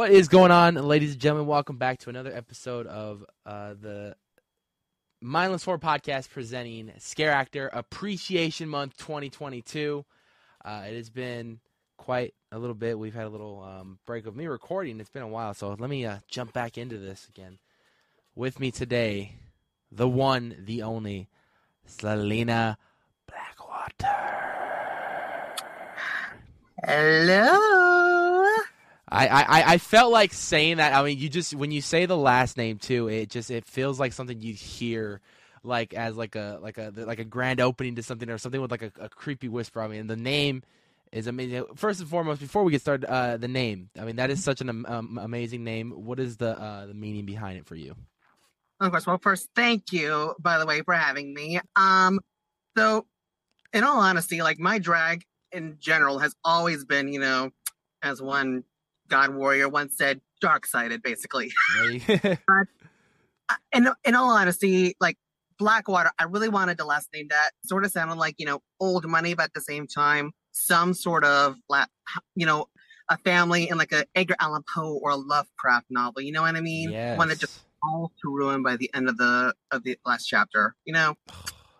What is going on, ladies and gentlemen? Welcome back to another episode of uh, the Mindless Horror Podcast presenting Scare Actor Appreciation Month 2022. Uh, it has been quite a little bit. We've had a little um, break of me recording. It's been a while, so let me uh, jump back into this again. With me today, the one, the only, Selena Blackwater. Hello. I, I, I felt like saying that. I mean, you just when you say the last name too, it just it feels like something you hear like as like a like a like a grand opening to something or something with like a, a creepy whisper. I mean, the name is amazing. First and foremost, before we get started, uh, the name. I mean, that is such an um, amazing name. What is the uh, the meaning behind it for you? Of course. Well, first, thank you, by the way, for having me. Um, so, in all honesty, like my drag in general has always been, you know, as one God warrior once said, dark sided, basically. but, uh, in in all honesty, like Blackwater, I really wanted the last name that sort of sounded like you know old money, but at the same time, some sort of you know a family in like a Edgar Allan Poe or a Lovecraft novel. You know what I mean? Yes. One that just all to ruin by the end of the of the last chapter. You know.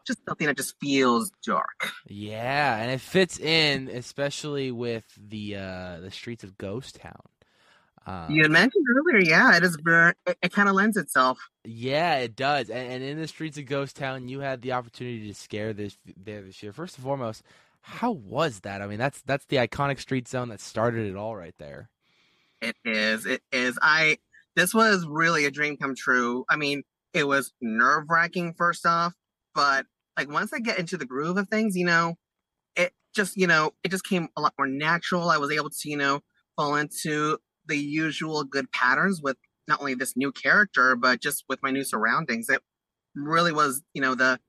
Just something that just feels dark. Yeah, and it fits in, especially with the uh, the streets of Ghost Town. Um, you mentioned earlier, yeah, it is very. It, it kind of lends itself. Yeah, it does. And, and, in the streets of Ghost Town, you had the opportunity to scare this there this year. First and foremost, how was that? I mean, that's that's the iconic street zone that started it all, right there. It is. It is. I. This was really a dream come true. I mean, it was nerve wracking first off, but like once I get into the groove of things, you know, it just you know it just came a lot more natural. I was able to you know fall into the usual good patterns with not only this new character but just with my new surroundings. It really was you know the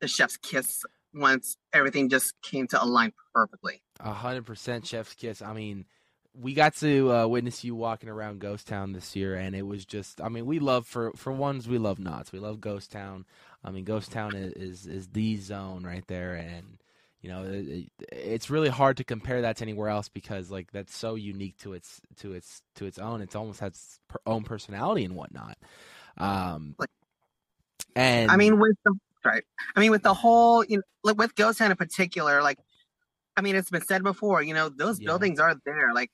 the chef's kiss once everything just came to align perfectly. A hundred percent chef's kiss. I mean, we got to uh, witness you walking around Ghost Town this year, and it was just. I mean, we love for for ones we love Knott's. We love Ghost Town. I mean, Ghost Town is is, is the zone right there, and you know it, it's really hard to compare that to anywhere else because like that's so unique to its to its to its own. It's almost has its own personality and whatnot. Um, and I mean, with the right, I mean, with the whole, you know, like with Ghost Town in particular, like, I mean, it's been said before, you know, those yeah. buildings are there, like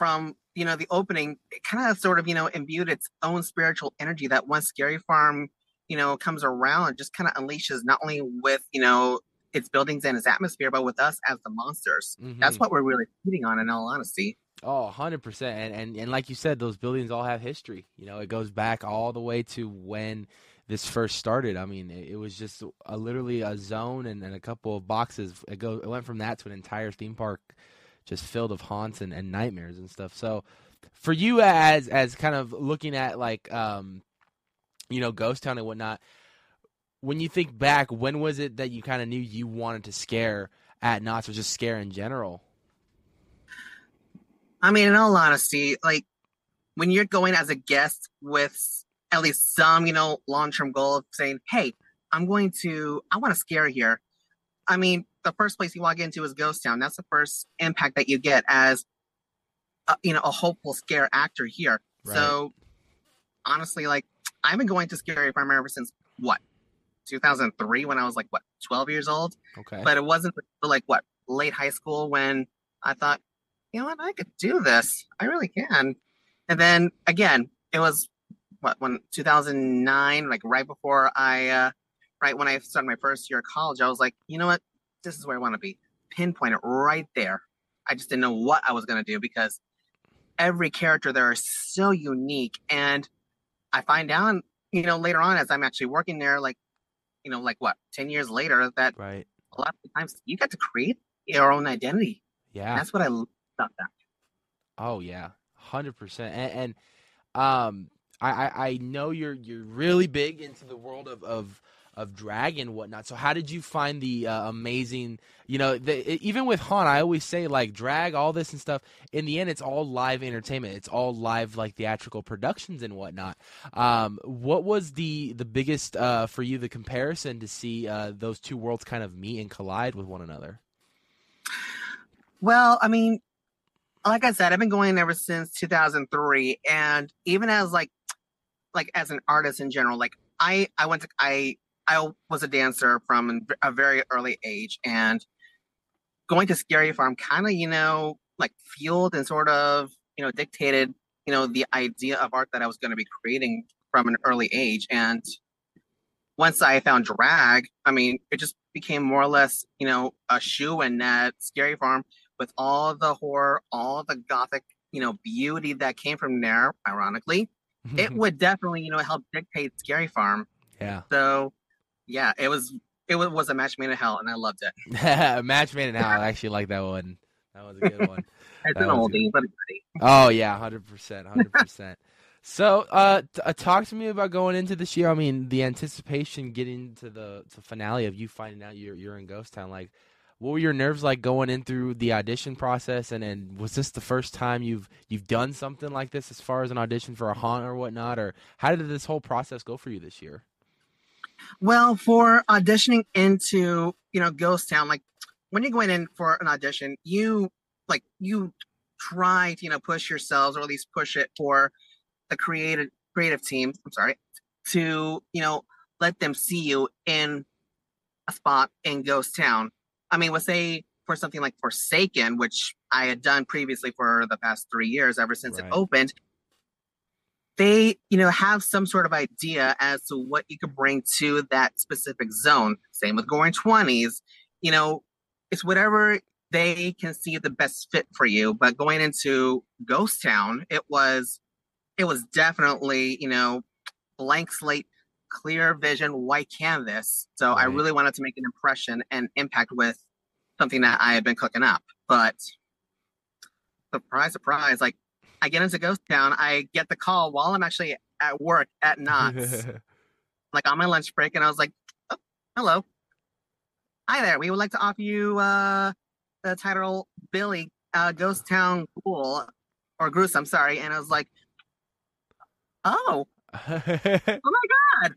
from you know the opening, it kind of sort of you know imbued its own spiritual energy that once Scary Farm you know, comes around, just kind of unleashes not only with, you know, its buildings and its atmosphere, but with us as the monsters. Mm-hmm. That's what we're really feeding on, in all honesty. Oh, 100%. And, and, and like you said, those buildings all have history. You know, it goes back all the way to when this first started. I mean, it, it was just a, literally a zone and, and a couple of boxes. It, go, it went from that to an entire theme park just filled of haunts and, and nightmares and stuff. So for you as as kind of looking at like um you know, Ghost Town and whatnot. When you think back, when was it that you kind of knew you wanted to scare at Knott's or just scare in general? I mean, in all honesty, like when you're going as a guest with at least some, you know, long term goal of saying, hey, I'm going to, I want to scare here. I mean, the first place you walk into is Ghost Town. That's the first impact that you get as, a, you know, a hopeful scare actor here. Right. So honestly, like I've been going to Scary Farm ever since what 2003 when I was like what 12 years old. Okay. But it wasn't like what late high school when I thought, you know what, I could do this. I really can. And then again, it was what when 2009, like right before I, uh, right when I started my first year of college, I was like, you know what, this is where I want to be. Pinpoint it right there. I just didn't know what I was gonna do because every character there is so unique and I find out, you know, later on as I'm actually working there, like, you know, like what, 10 years later, that right. a lot of times you get to create your own identity. Yeah. And that's what I love about that. Oh, yeah. 100%. And, and um, I, I, I know you're you're really big into the world of, of of drag and whatnot. So how did you find the uh, amazing? You know, the, even with haunt, I always say like drag, all this and stuff. In the end, it's all live entertainment. It's all live like theatrical productions and whatnot. Um, what was the the biggest uh, for you the comparison to see uh, those two worlds kind of meet and collide with one another? Well, I mean, like I said, I've been going ever since 2003, and even as like, like as an artist in general, like I, I went to, I, I was a dancer from a very early age, and going to Scary Farm kind of, you know, like fueled and sort of, you know, dictated, you know, the idea of art that I was going to be creating from an early age, and once I found drag, I mean, it just became more or less, you know, a shoe in at Scary Farm with all the horror, all the gothic, you know, beauty that came from there, ironically. it would definitely, you know, help dictate Scary Farm. Yeah. So, yeah, it was it was a match made in hell, and I loved it. match made in hell. I actually like that one. That was a good one. it's an oldie, but Oh yeah, hundred percent, hundred percent. So, uh, t- uh, talk to me about going into this year. I mean, the anticipation getting to the to finale of you finding out you're you're in Ghost Town. Like, what were your nerves like going in through the audition process? And and was this the first time you've you've done something like this as far as an audition for a haunt or whatnot? Or how did this whole process go for you this year? Well, for auditioning into you know Ghost Town, like when you're going in for an audition, you like you try to you know push yourselves or at least push it for the creative creative team. I'm sorry to you know let them see you in a spot in Ghost Town. I mean, let's say for something like Forsaken, which I had done previously for the past three years, ever since right. it opened. They, you know, have some sort of idea as to what you could bring to that specific zone. Same with going Twenties. You know, it's whatever they can see the best fit for you. But going into Ghost Town, it was it was definitely, you know, blank slate, clear vision, white canvas. So right. I really wanted to make an impression and impact with something that I had been cooking up. But surprise, surprise, like I get into Ghost Town, I get the call while I'm actually at work at Knott's, like on my lunch break, and I was like, oh, hello. Hi there. We would like to offer you uh, the title Billy uh, Ghost Town Cool or Gruesome, sorry. And I was like, oh, oh my god!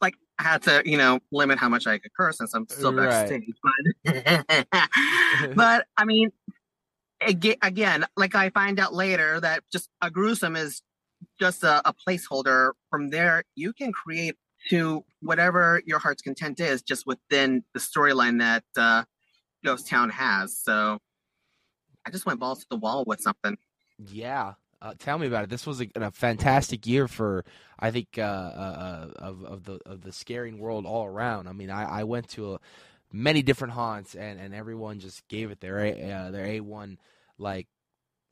Like I had to, you know, limit how much I could curse since I'm still backstage. Right. But, but I mean, again, like I find out later that just a gruesome is just a, a placeholder. From there, you can create to whatever your heart's content is, just within the storyline that uh, Ghost Town has. So I just went balls to the wall with something. Yeah, uh, tell me about it. This was a, a fantastic year for I think uh, uh, uh, of of the of the scaring world all around. I mean, I, I went to a, many different haunts and, and everyone just gave it their a, uh, their a one like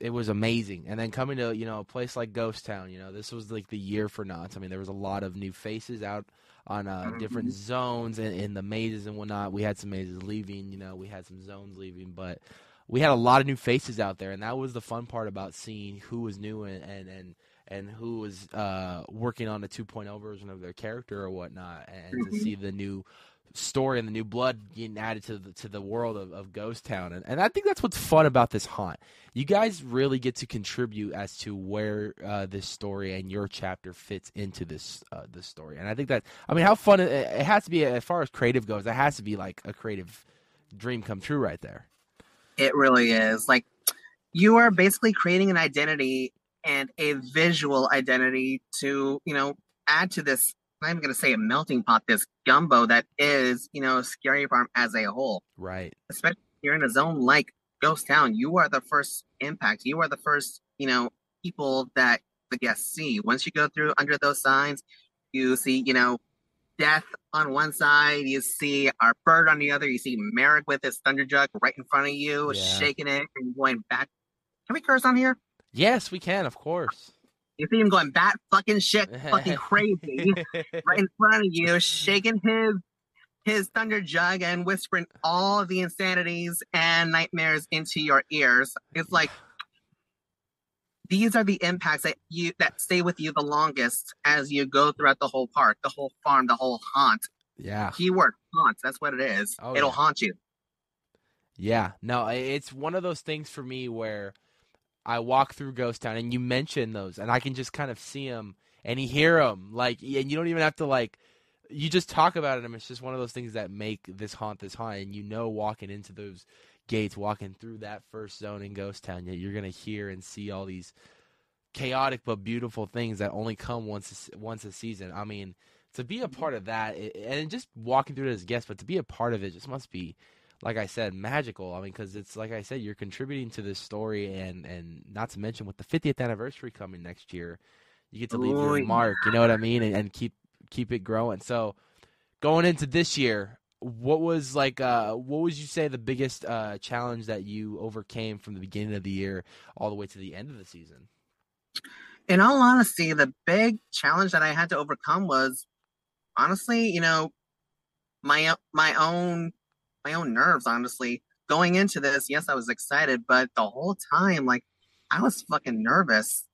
it was amazing. And then coming to you know a place like Ghost Town, you know this was like the year for Knott's. I mean, there was a lot of new faces out on uh, different mm-hmm. zones and in the mazes and whatnot. We had some mazes leaving, you know, we had some zones leaving, but we had a lot of new faces out there, and that was the fun part about seeing who was new and and and, and who was uh, working on a 2.0 version of their character or whatnot, and mm-hmm. to see the new story and the new blood getting added to the to the world of, of Ghost Town, and and I think that's what's fun about this haunt. You guys really get to contribute as to where uh, this story and your chapter fits into this uh, this story, and I think that I mean how fun it, it has to be as far as creative goes. It has to be like a creative dream come true right there. It really is. Like you are basically creating an identity and a visual identity to, you know, add to this. I'm not even going to say a melting pot, this gumbo that is, you know, Scary Farm as a whole. Right. Especially you're in a zone like Ghost Town. You are the first impact. You are the first, you know, people that the guests see. Once you go through under those signs, you see, you know, death on one side, you see our bird on the other, you see Merrick with his thunder jug right in front of you, yeah. shaking it and going back. Can we curse on here? Yes, we can, of course. You see him going bat fucking shit, fucking crazy, right in front of you, shaking his his thunder jug and whispering all the insanities and nightmares into your ears. It's like these are the impacts that you that stay with you the longest as you go throughout the whole park, the whole farm, the whole haunt. Yeah. Keyword haunt. That's what it is. Oh, It'll yeah. haunt you. Yeah. No, it's one of those things for me where I walk through Ghost Town and you mention those and I can just kind of see them and hear them like and you don't even have to like you just talk about it and it's just one of those things that make this haunt this haunt and you know walking into those gates walking through that first zone in Ghost Town, you're gonna hear and see all these chaotic but beautiful things that only come once a, once a season. I mean, to be a part of that and just walking through it as guests, but to be a part of it just must be, like I said, magical. I mean, because it's like I said, you're contributing to this story, and and not to mention with the 50th anniversary coming next year, you get to leave Oh, your mark. You know what I mean, and, and keep keep it growing. So going into this year. What was like? Uh, what would you say the biggest uh, challenge that you overcame from the beginning of the year all the way to the end of the season? in all honesty, the big challenge that I had to overcome was honestly, you know, my my own my own nerves. Honestly, going into this, yes, I was excited, but the whole time, like, I was fucking nervous.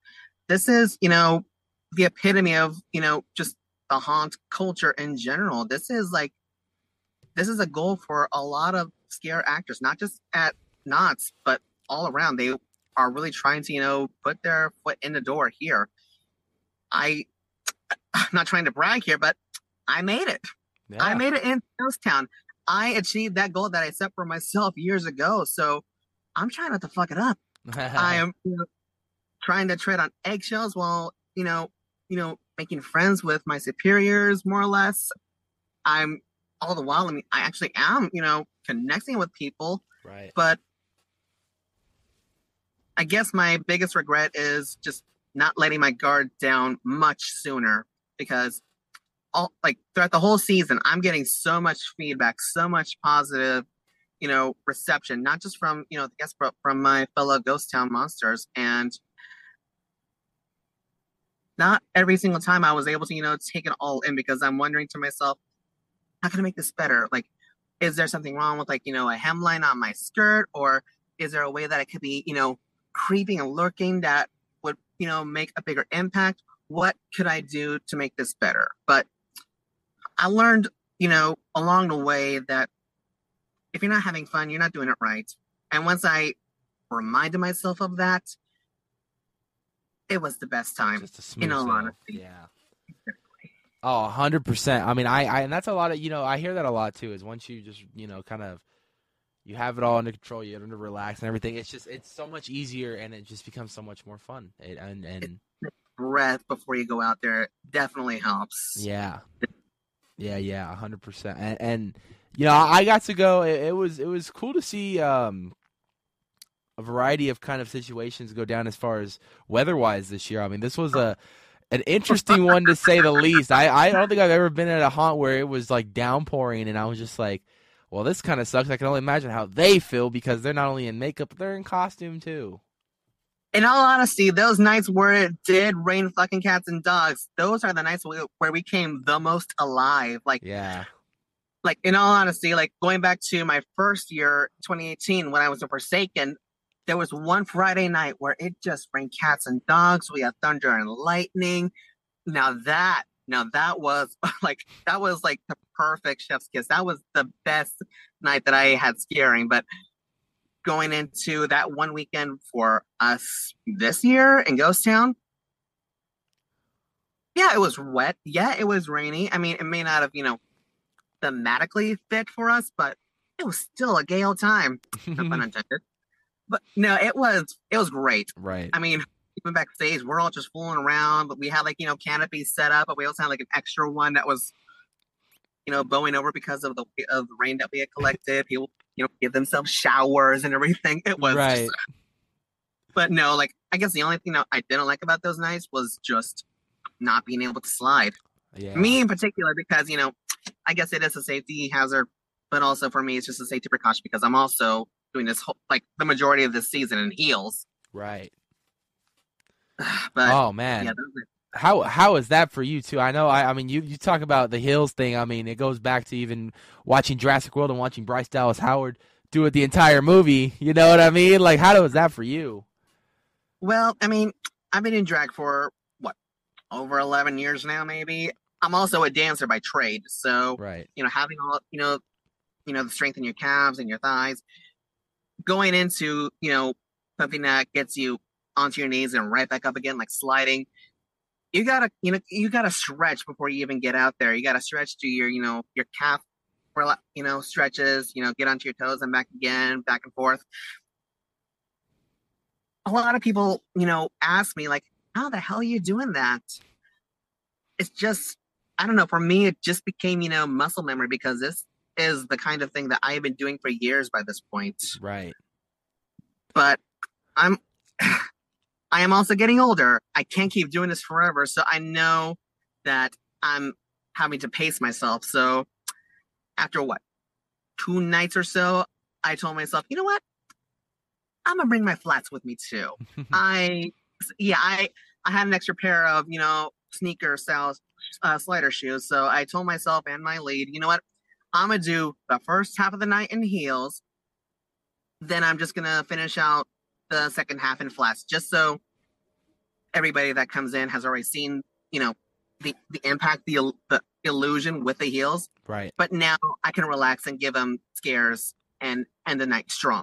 This is, you know, the epitome of, you know, just the haunt culture in general. This is like, this is a goal for a lot of scare actors, not just at Knott's, but all around. They are really trying to, you know, put their foot in the door here. I, I'm not trying to brag here, but I made it. I made it in Ghost Town. I achieved that goal that I set for myself years ago. So I'm trying not to fuck it up. I am you know, trying to tread on eggshells while, you know, you know, making friends with my superiors more or less. I'm all the while, I mean, I actually am, you know, connecting with people, right. but I guess my biggest regret is just not letting my guard down much sooner because all like throughout the whole season, I'm getting so much feedback, so much positive, you know, reception, not just from, you know, the guess fro- from my fellow Ghost Town monsters. And not every single time I was able to, you know, take it all in because I'm wondering to myself, how can I make this better? Like, is there something wrong with like, you know, a hemline on my skirt? Or is there a way that it could be, you know, creeping and lurking that would, you know, make a bigger impact? What could I do to make this better? But I learned, you know, along the way that if you're not having fun, you're not doing it right. And once I reminded myself of that, it was the best time. Just a smooth in all honesty. Yeah. Oh, 100%. I mean, I, I, and that's a lot of, you know, I hear that a lot too, is once you just, you know, kind of, you have it all under control, you learn to relax and everything. It's just, it's so much easier and it just becomes so much more fun. It, and, and, Breath before you go out there definitely helps. yeah. Yeah, yeah, 100%. And, and, you know, I got to go, it, it was, it was cool to see, um, a variety of kind of situations go down as far as weather-wise this year. I mean, this was a an interesting one to say the least. I I don't think I've ever been at a haunt where it was like downpouring and I was just like, well, this kind of sucks. I can only imagine how they feel because they're not only in makeup, they're in costume too. In all honesty, those nights where it did rain fucking cats and dogs, those are the nights where where we came the most alive. Like, Yeah. like in all honesty, like going back to my first year, 2018, when I was in Forsaken, there was one Friday night where it just rained cats and dogs. We had thunder and lightning. Now that, now that was like that was like the perfect chef's kiss. That was the best night that I had scaring. But going into that one weekend for us this year in Ghost Town, yeah, it was wet. Yeah, it was rainy. I mean, it may not have, you know, thematically fit for us, but it was still a gay old time. No pun intended. But no, it was it was great. right. I mean, even backstage, we're all just fooling around, but we had like you know canopies set up, but we also had like an extra one that was, you know, bowing over because of the of the rain that we had collected. People, you know, give themselves showers and everything. It was Right. just- but no, like I guess the only thing that I didn't like about those nights was just not being able to slide. Yeah. Me in particular, because you know, I guess it is a safety hazard, but also for me, it's just a safety precaution because I'm also doing this whole like the majority of this season in heels. Right. But oh man. yeah, those are- how how is that for you too? I know. I, I mean, you you talk about the hills thing. I mean, it goes back to even watching Jurassic World and watching Bryce Dallas Howard do it the entire movie. You know what I mean? Like, how was that for you? well, I mean, I've been in drag for what over eleven years now, maybe. I'm also a dancer by trade, so Right. you know, having all you know, you know, the strength in your calves and your thighs, going into you know something that gets you onto your knees and right back up again, like sliding. You gotta, you know, you gotta stretch before you even get out there. You gotta stretch to your, you know, your calf you know, stretches, you know, get onto your toes and back again, back and forth. A lot of people, you know, ask me like, how the hell are you doing that? It's just, I don't know. For me, it just became, you know, muscle memory because this is the kind of thing that I have been doing for years by this point. Right. But I'm, I am also getting older. I can't keep doing this forever. So I know that I'm having to pace myself. So after what, two nights or so, I told myself, you know what? I'm gonna bring my flats with me too. I, yeah, I, I had an extra pair of, you know, sneaker style uh, slider shoes. So I told myself and my lead, you know what? I'm gonna do the first half of the night in heels. Then I'm just gonna finish out the second half in flats, just so everybody that comes in has already seen, you know, the the impact, the the illusion with the heels. Right. But now I can relax and give them scares and end the night strong.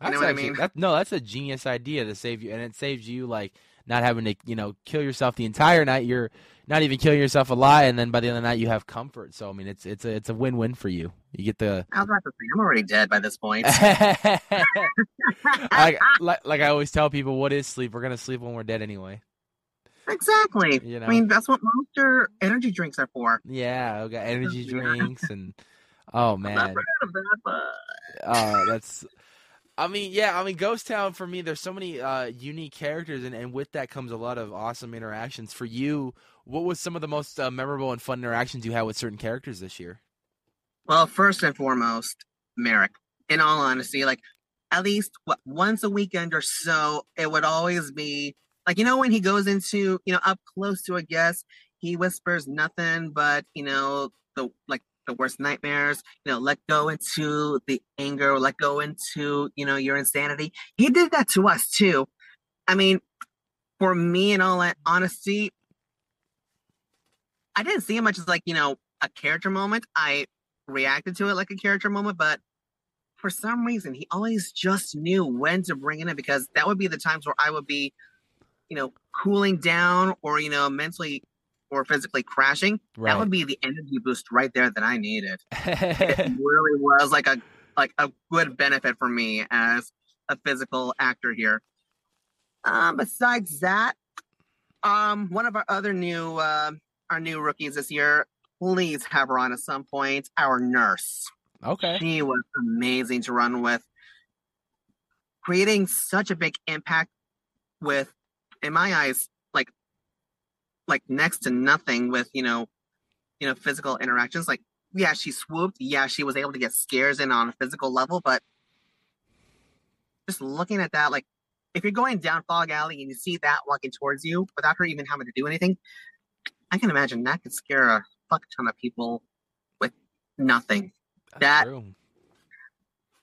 That's you know actually, what I mean? That, no, that's a genius idea to save you, and it saves you like not having to, you know, kill yourself the entire night. You're not even killing yourself a lot, and then by the end of the night you have comfort. So I mean, it's it's a it's a win win for you. You get the. I was about to say I'm already dead by this point. like, like like I always tell people, what is sleep? We're gonna sleep when we're dead anyway. exactly. You know? I mean, that's what Monster energy drinks are for. Yeah, we got energy drinks and oh man, proud of that, but uh, that's. I mean, yeah, I mean, Ghost Town for me, there's so many uh, unique characters, and, and with that comes a lot of awesome interactions. For you, what was some of the most uh, memorable and fun interactions you had with certain characters this year? Well, first and foremost, Merrick. In all honesty, like at least what once a weekend or so, it would always be like you know when he goes into you know up close to a guest, he whispers nothing but you know the like the worst nightmares. You know, let go into the anger, let go into you know your insanity. He did that to us too. I mean, for me, in all honesty, I didn't see it much as like you know a character moment. I reacted to it like a character moment, but for some reason he always just knew when to bring it in because that would be the times where I would be, you know, cooling down or you know mentally or physically crashing. That would be the energy boost right there that I needed. It really was like a like a good benefit for me as a physical actor here. Um, besides that, um, one of our other new uh, our new rookies this year, please have her on at some point. Our nurse. okay. She was amazing to run with, creating such a big impact with, in my eyes, like like next to nothing with you know, you know, physical interactions. Like, yeah, she swooped. Yeah, she was able to get scares in on a physical level, but just looking at that, like if you're going down Fog Alley and you see that walking towards you without her even having to do anything, I can imagine that could scare a fuck ton of people with nothing. That's that- true.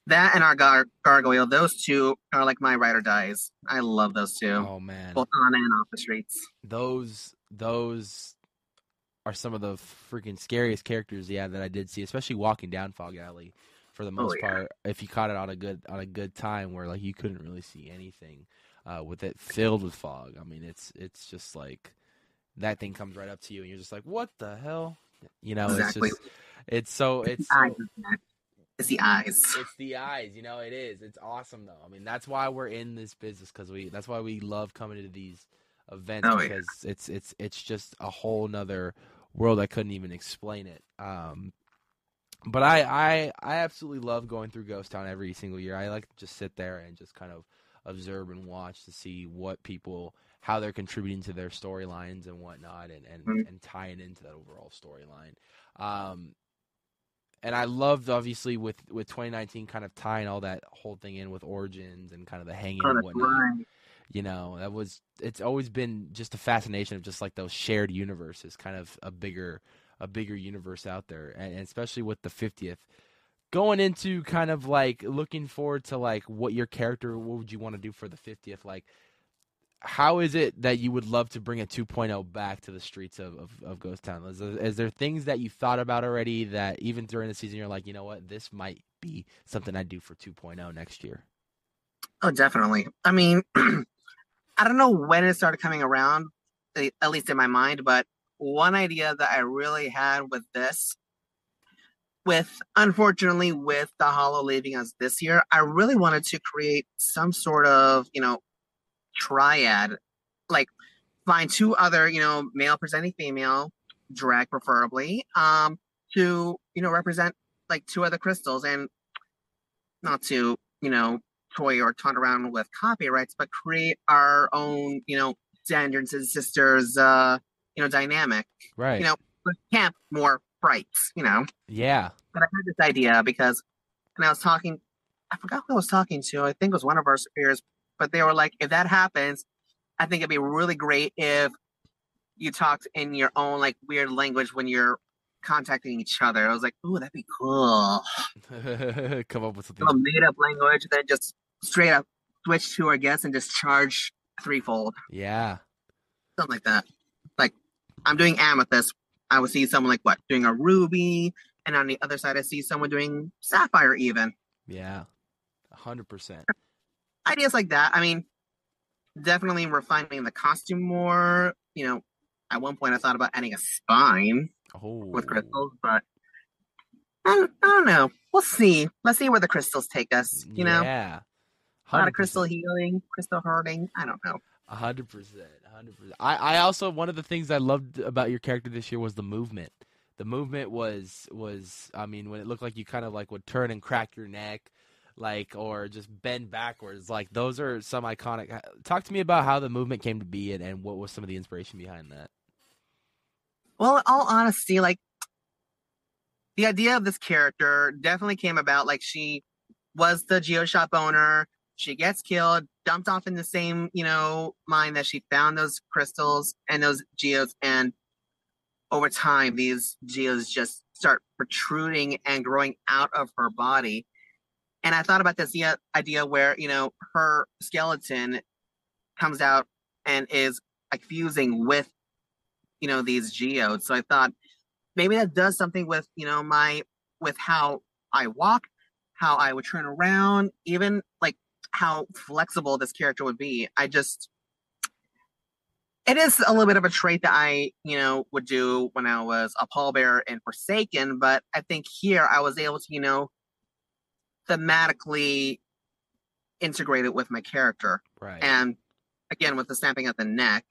That and our gar- gargoyle, those two are like my ride or dies. I love those two, Oh man, both on and off the streets. those those are some of the freaking scariest characters yeah that I did see, especially walking down Fog Alley for the most Oh, yeah. part. If you caught it on a good on a good time where like you couldn't really see anything uh, with it filled with fog. I mean, it's it's just like that thing comes right up to you and you're just like, what the hell? You know, Exactly. it's just it's so it's so, Eyes. It's the eyes. it's the eyes you know it is it's awesome though i mean that's why we're in this business because we that's why we love coming to these events Oh, yeah. because it's it's it's just a whole nother world i couldn't even explain it um but I, I i absolutely love going through ghost town every single year i like to just sit there and just kind of observe and watch to see what people how they're contributing to their storylines and whatnot and and, Mhm. and tying into that overall storyline um and I loved obviously with with 2019 kind of tying all that whole thing in with origins and kind of the hanging and whatnot. right. You know, that was it's always been just a fascination of just like those shared universes, kind of a bigger a bigger universe out there, and, and especially with the 50th. Going into kind of like looking forward to like what your character, what would you want to do for the 50th? Like, how is it that you would love to bring a 2.0 back to the streets of, of, of Ghost Town? Is there, is there things that you thought about already that even during the season you're like, you know what, this might be something I do for 2.0 next year? Oh, definitely. I mean, I don't know when it started coming around, at least in my mind, but one idea that I really had with this with unfortunately with the Hollow leaving us this year, I really wanted to create some sort of you know triad, like find two other you know male presenting female, drag preferably, um, to you know represent like two other crystals and not to you know toy or taunt around with copyrights, but create our own you know Sanderson sisters uh you know dynamic. Right. You know, camp more frights. You know Yeah. but I had this idea because, and I was talking, I forgot who I was talking to. I think it was one of our superiors, but they were like, if that happens, I think it'd be really great if you talked in your own like weird language when you're contacting each other. I was like, ooh, that'd be cool. Come up with something. A made up language, then just straight up switch to our guests and just charge threefold, Yeah. something like that. Like, I'm doing amethyst. I would see someone like what doing a ruby, and on the other side, I see someone doing sapphire even. Yeah. A hundred percent. ideas like that. I mean, definitely refining the costume more. You know, at one point I thought about adding a spine Oh. with crystals, but I don't, I don't know. We'll see. Let's see where the crystals take us. You know, Yeah. a lot of crystal healing, crystal hurting. I don't know. Hundred percent, hundred percent. I, I also one of the things I loved about your character this year was the movement. The movement was was I mean when it looked like you kind of like would turn and crack your neck, like or just bend backwards. Like those are some iconic. Uh, talk to me about how the movement came to be and, and what was some of the inspiration behind that. Well, all honesty, like the idea of this character definitely came about. Like she was the geo shop owner. She gets killed, dumped off in the same, you know, mine that she found those crystals and those geos. And over time, these geos just start protruding and growing out of her body. And I thought about this idea where, you know, her skeleton comes out and is like fusing with you know these geodes so i thought maybe that does something with you know my with how i walk how i would turn around even how flexible this character would be i just it is a little bit of a trait that i you know would do when i was a pallbearer in forsaken but i think here i was able to you know thematically integrate it with my character Right. and again with the snapping at the neck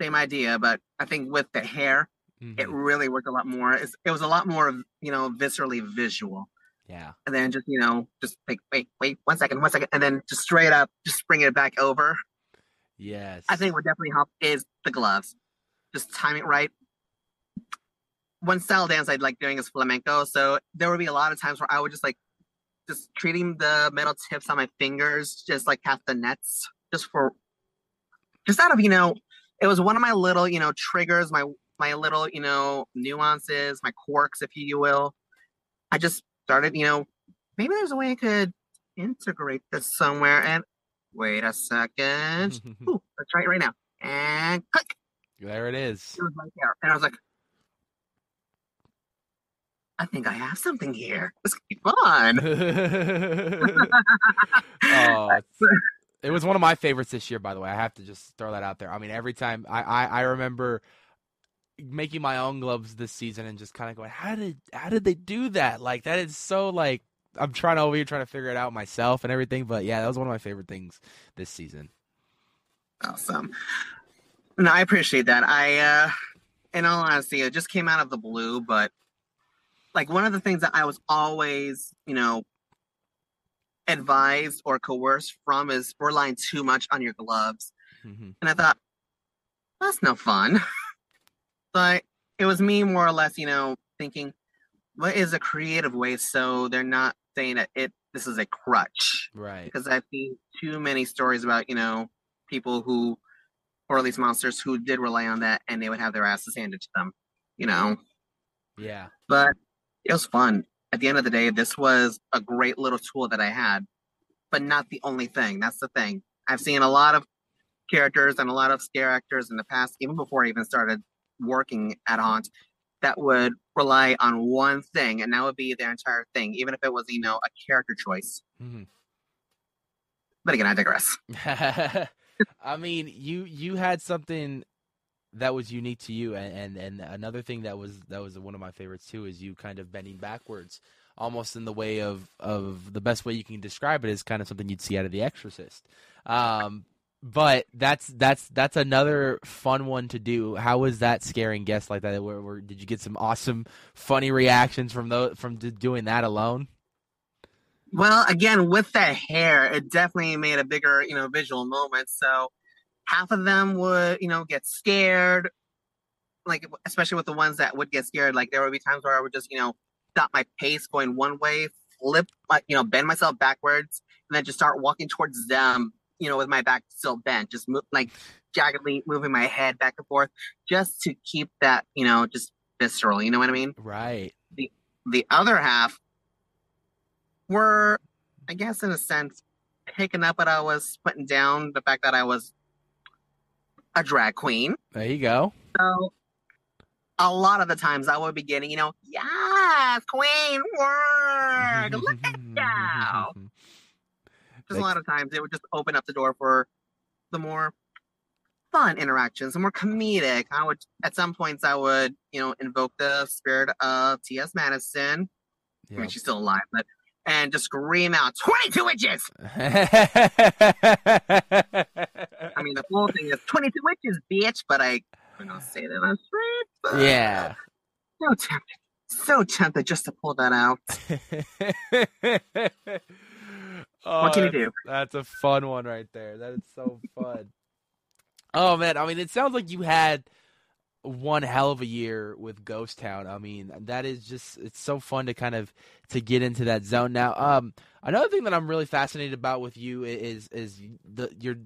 same idea but i think with the hair it Mhm. really worked a lot more it's, it was a lot more you know viscerally visual Yeah. and then just you know just like wait wait one second one second. And then just straight up just bring it back over. Yes. i think what definitely helped is the gloves. Just time it right. One style dance i like doing is flamenco. So there would be a lot of times where i would just like just treating the metal tips on my fingers just like half the nets just for just out of you know it was one of my little you know triggers my my little you know nuances my quirks if you will. I just started you know maybe there's a way i could integrate this somewhere and wait a second Ooh, let's try it right now and click there it is. it was right there and i was like i think i have something here this could be fun oh, it was one of my favorites this year. By the way, I have to just throw that out there. I mean, every time I I, I remember making my own gloves this season and just kind of going, how did how did they do that? Like that is so like I'm trying to over here trying to figure it out myself and everything. But yeah, that was one of my favorite things this season. Awesome. No, I appreciate that. I, uh, in all honesty, it just came out of the blue, but like one of the things that I was always, you know, advised or coerced from is relying too much on your gloves. Mhm. And I thought, that's no fun. but it was me more or less, you know, thinking, what is a creative way so they're not saying that it this is a crutch Right. because I've seen too many stories about you know people who, or at least monsters who did rely on that, and they would have their asses handed to them, you know. Yeah. But it was fun. At the end of the day, this was a great little tool that I had, but not the only thing. That's the thing. I've seen a lot of characters and a lot of scare actors in the past, even before I even started working at Haunt, that would rely on one thing, and that would be their entire thing, even if it was, you know, a character choice. Mhm. But again, I digress. I mean, you you had something that was unique to you, and, and and another thing that was that was one of my favorites too is you kind of bending backwards, almost in the way of of the best way you can describe it is kind of something you'd see out of The Exorcist. Um, but that's that's that's another fun one to do. How was that scaring guests like that? Where, where did you get some awesome, funny reactions from those from doing that alone? Well, again, with that hair, it definitely made a bigger, you know, visual moment. So half of them would, you know, get scared. Like especially with the ones that would get scared, like there would be times where I would just, you know, stop my pace going one way, flip, like you know, bend myself backwards, and then just start walking towards them, you know, with my back still bent, just move, like jaggedly moving my head back and forth, just to keep that, you know, just visceral. You know what I mean? Right. The the other half were, I guess, in a sense, picking up what I was putting down, the fact that I was a drag queen. There you go. So a lot of the times I would be getting, you know, yes, queen word, look at you. Just a lot of times it would just open up the door for the more fun interactions, the more comedic. I would, at some points, I would, you know, invoke the spirit of T.S. Madison. Yep. I mean, she's still alive, but and just scream out 22 inches. I mean, the whole thing is 22 inches, bitch, but I, I don't say that on street. Yeah. So tempted. So tempted just to pull that out. oh, what can you do? That's a fun one right there. That is so fun. oh, man. I mean, it sounds like you had one hell of a year with Ghost Town. I mean, that is just it's so fun to kind of to get into that zone. Now, um, another thing that I'm really fascinated about with you is is the your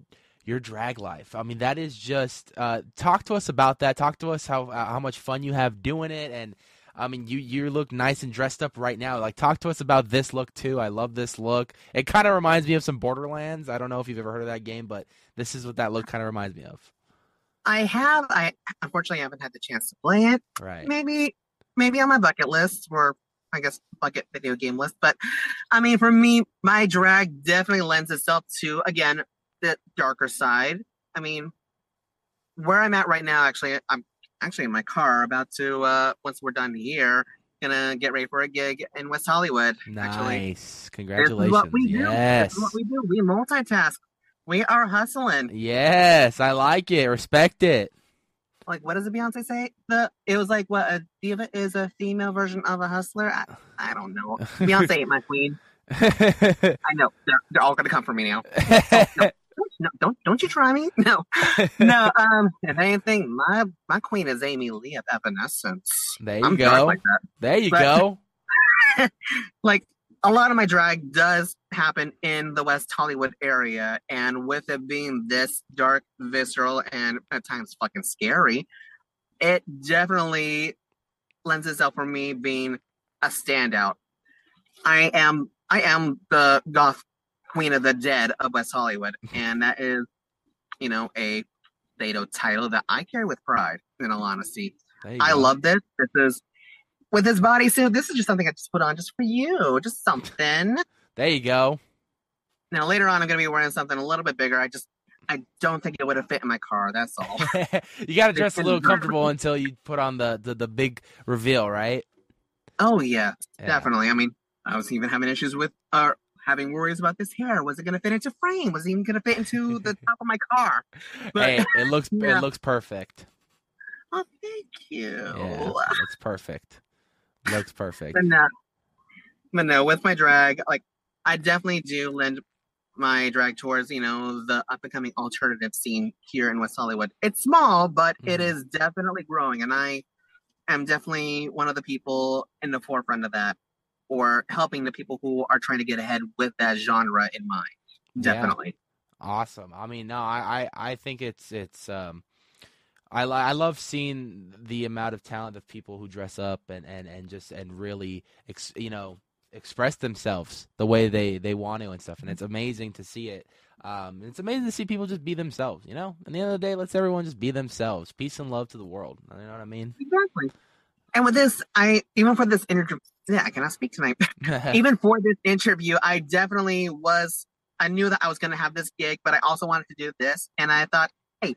your drag life. I mean, that is just uh, talk to us about that. Talk to us how how much fun you have doing it, and I mean, you you look nice and dressed up right now. Like, talk to us about this look too. I love this look. It kind of reminds me of some Borderlands. I don't know if you've ever heard of that game, but this is what that look kind of reminds me of. I have. I unfortunately haven't had the chance to play it. Right. Maybe, maybe on my bucket list, or I guess bucket video game list. But I mean, for me, my drag definitely lends itself to again the darker side. I mean, where I'm at right now, actually, I'm actually in my car about to uh once we're done here gonna get ready for a gig in West Hollywood. Nice, actually. congratulations! what we do. Yes, what we do. We multitask. We are hustling. Yes, I like it. Respect it. Like, what does Beyonce say? The it was like what a diva is a female version of a hustler. I, I don't know. Beyonce ain't my queen. I know they're, they're all gonna come for me now. Oh, no. No, don't don't you try me. No, no. Um, if anything, my my queen is Amy Lee of Evanescence. There you I'm go. Like there you but, go. like a lot of my drag does happen in the West Hollywood area, and with it being this dark, visceral, and at times fucking scary, it definitely lends itself for me being a standout. I am I am the goth queen of the dead of West Hollywood, and that is, you know, a Thedo title that I carry with pride. In all honesty, I go. love this. This is with his bodysuit. This is just something I just put on just for you, just something. There you go. Now later on, I'm gonna be wearing something a little bit bigger. I just I don't think it would have fit in my car. That's all. you got to dress a little comfortable until you put on the, the, the big reveal, right? Oh yeah, yeah, definitely. I mean, I was even having issues with uh having worries about this hair. Was it going to fit into frame? Was it even going to fit into the top of my car? But, hey, it looks yeah. it looks perfect. Oh, thank you. Yeah, it's perfect. Looks perfect. But no, but no, with my drag, like I definitely do lend my drag towards you know the up and coming alternative scene here in West Hollywood. It's small, but mm-hmm. it is definitely growing, and I am definitely one of the people in the forefront of that, or helping the people who are trying to get ahead with that genre in mind. Definitely. Yeah. Awesome. I mean, no, I, I, I think it's it's um I I love seeing the amount of talent of people who dress up and and and just and really ex, you know express themselves the way they they want to and stuff and it's amazing to see it um it's amazing to see people just be themselves you know at the end of the day let's everyone just be themselves peace and love to the world you know what i mean exactly and with this i even for this interview yeah i cannot speak tonight even for this interview i definitely was i knew that i was going to have this gig but i also wanted to do this and i thought hey,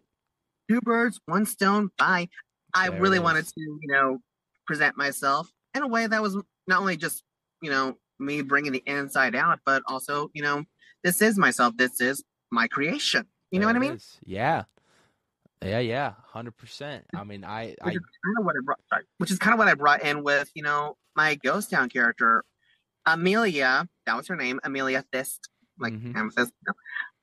two birds, one stone. Bye. I There really wanted to, you know, present myself in a way that was not only just, you know, me bringing the inside out, but also, you know, this is myself. This is my creation. You know what I mean? is. Yeah. Yeah, yeah, hundred percent. I mean, I, I, Which is kind of what I brought. Sorry, which is kind of what I brought in with, you know, my Ghost Town character, Amelia. That was her name, Amelia Fist, like Mhm. amethyst.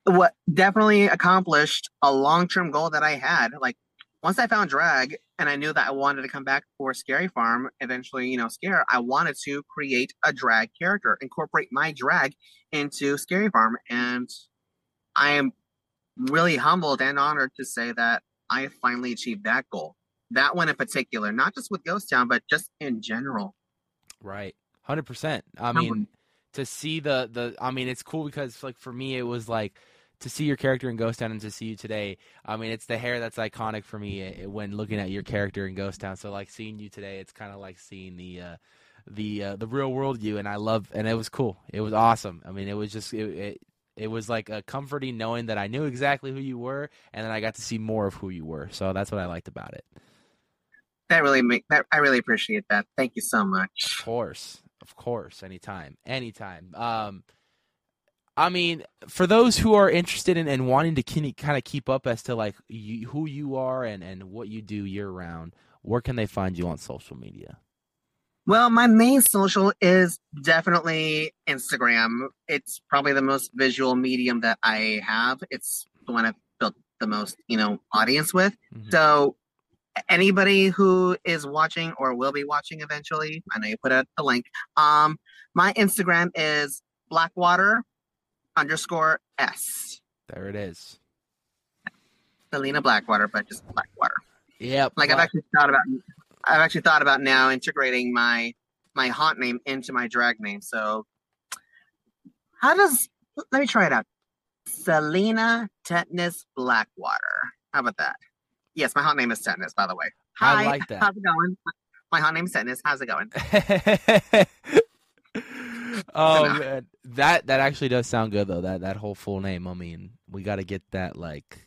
What definitely accomplished a long term goal that I had. Like once I found drag and I knew that I wanted to come back for Scary Farm, eventually, you know, Scare, I wanted to create a drag character, incorporate my drag into Scary Farm. And I am really humbled and honored to say that I finally achieved that goal. That one in particular, not just with Ghost Town, but just in general. right, hundred percent. I Number- mean, to see the the, I mean, it's cool because like for me, it was like to see your character in Ghost Town and to see you today. I mean, it's the hair that's iconic for me eh, when looking at your character in Ghost Town. So like seeing you today, it's kind of like seeing the. uh the uh, the real world you and I love and it was cool. It was awesome. I mean, it was just it, it it was like a comforting knowing that I knew exactly who you were and then I got to see more of who you were. So that's what I liked about it. That really make that I really appreciate that. Thank you so much. Of course, of course, anytime, anytime. Um, I mean, for those who are interested in and wanting to kind of keep up as to like you, who you are and and what you do year round, where can they find you on social media? Well, my main social is definitely Instagram. It's probably the most visual medium that I have. It's the one I've built the most, you know, audience with. Mhm. So anybody who is watching or will be watching eventually, I know you put out the link. Um, my Instagram is Blackwater underscore S. There it is. Selena Blackwater, but just Blackwater. Yeah. Like I've actually thought about I've actually thought about now integrating my my haunt name into my drag name. So how does let me try it out. Selena Tetanus Blackwater. How about that? Yes, my haunt name is Tetanus, by the way. I Hi, like that. how's it going? My haunt name is Tetanus. How's it going? oh man, that that actually does sound good though. That that whole full name. I mean, we got to get that like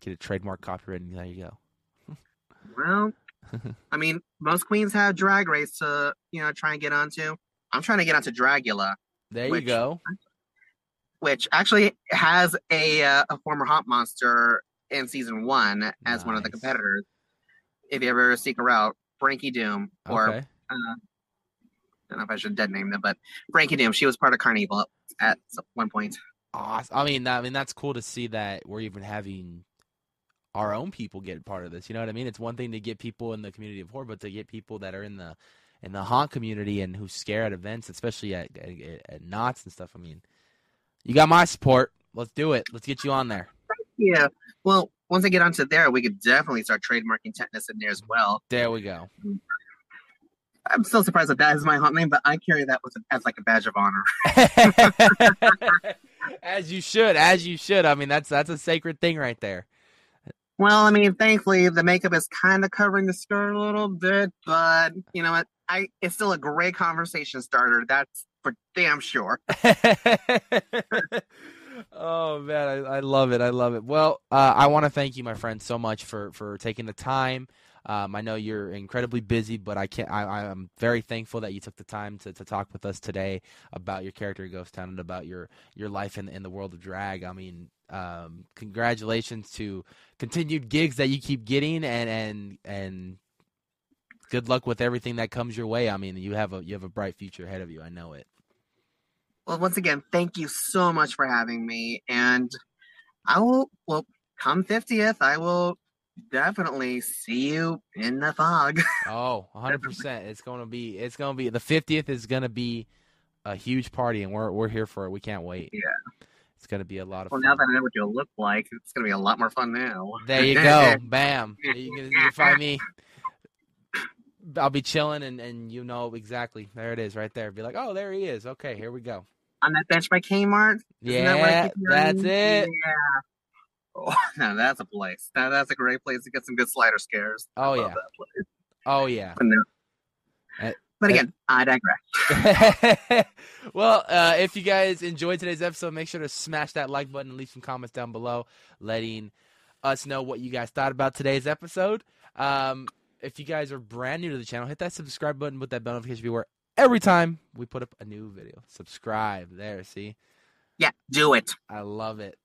get a trademark copyright. And there you go. Well, I mean, most queens have drag race to, you know, try and get onto. I'm trying to get onto Dragula, There you go. which actually has a uh, a former haunt monster in season one as one of the competitors. If you ever seek her out, Frankie Doom, or Okay. uh, I don't know if I should dead name them, but Frankie Doom. She was part of Carnival at one point. Awesome. I mean, I mean that's cool to see that we're even having our own people get part of this. You know what I mean? It's one thing to get people in the community of horror, but to get people that are in the in the haunt community and who scare at events, especially at at, at Knott's and stuff. I mean, you got my support. Let's do it. Let's get you on there. Yeah. Well, once I get onto there, we could definitely start trademarking tetanus in there as well. There we go. I'm still surprised that that is my haunt name, but I carry that with as like a badge of honor. as you should, as you should. I mean, that's that's a sacred thing right there. Well, I mean, thankfully the makeup is kind of covering the skirt a little bit, but you know what? I it's still a great conversation starter. That's for damn sure. oh man, I, I love it. I love it. Well, uh, I want to thank you, my friend, so much for for taking the time. Um, I know you're incredibly busy, but I can't. I, I'm very thankful that you took the time to, to talk with us today about your character Ghost Town and about your your life in in the world of drag. I mean, um, congratulations to continued gigs that you keep getting, and and and good luck with everything that comes your way. I mean, you have a you have a bright future ahead of you. I know it. Well, once again, thank you so much for having me, and I will. Well, come fiftieth, I will definitely see you in the fog. Oh, 100%. It's going to be it's going to be the 50th is going to be a huge party and we're we're here for it. We can't wait. Yeah. It's going to be a lot of well, fun. now that I know what you'll look like, it's gonna be a lot more fun now. there you go. Bam. You can, you find me I'll be chilling and and you know exactly. There it is right there. Be like, "Oh, there he is. Okay, here we go." On that bench by Kmart. Isn't that Yeah, your that's it. Yeah. Oh, now that's a place. Now that's a great place to get some good slider scares. Oh yeah. that. Oh yeah. But, again, I digress. well, uh, if you guys enjoyed today's episode, make sure to smash that like button and leave some comments down below, letting us know what you guys thought about today's episode. Um, if you guys are brand new to the channel, hit that subscribe button with that bell notification be where every time we put up a new video. Subscribe there, see? Yeah, do it. I love it.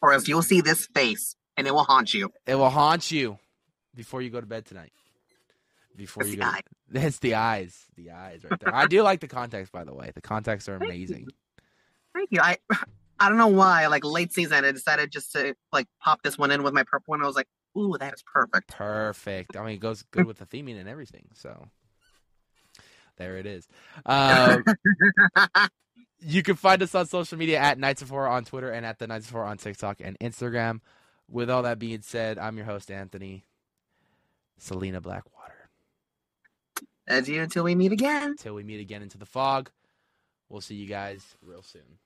Or if you'll see this face and it will haunt you. It will haunt you before you go to bed tonight. Before you go, it's the eyes, the eyes right there. I do like the contacts, by the way. The contacts are amazing. Thank you. I I don't know why. Like late season, I decided just to like pop this one in with my purple one. I was like, ooh, that is perfect. Perfect. I mean, it goes good with the theming and everything. So there it is. Um, you can find us on social media at Mindless Horror on Twitter and at the Mindless Horror on TikTok and Instagram. With all that being said, I'm your host Anthony. Selena Blackwater. As you until we meet again. Until we meet again into the fog, we'll see you guys real soon.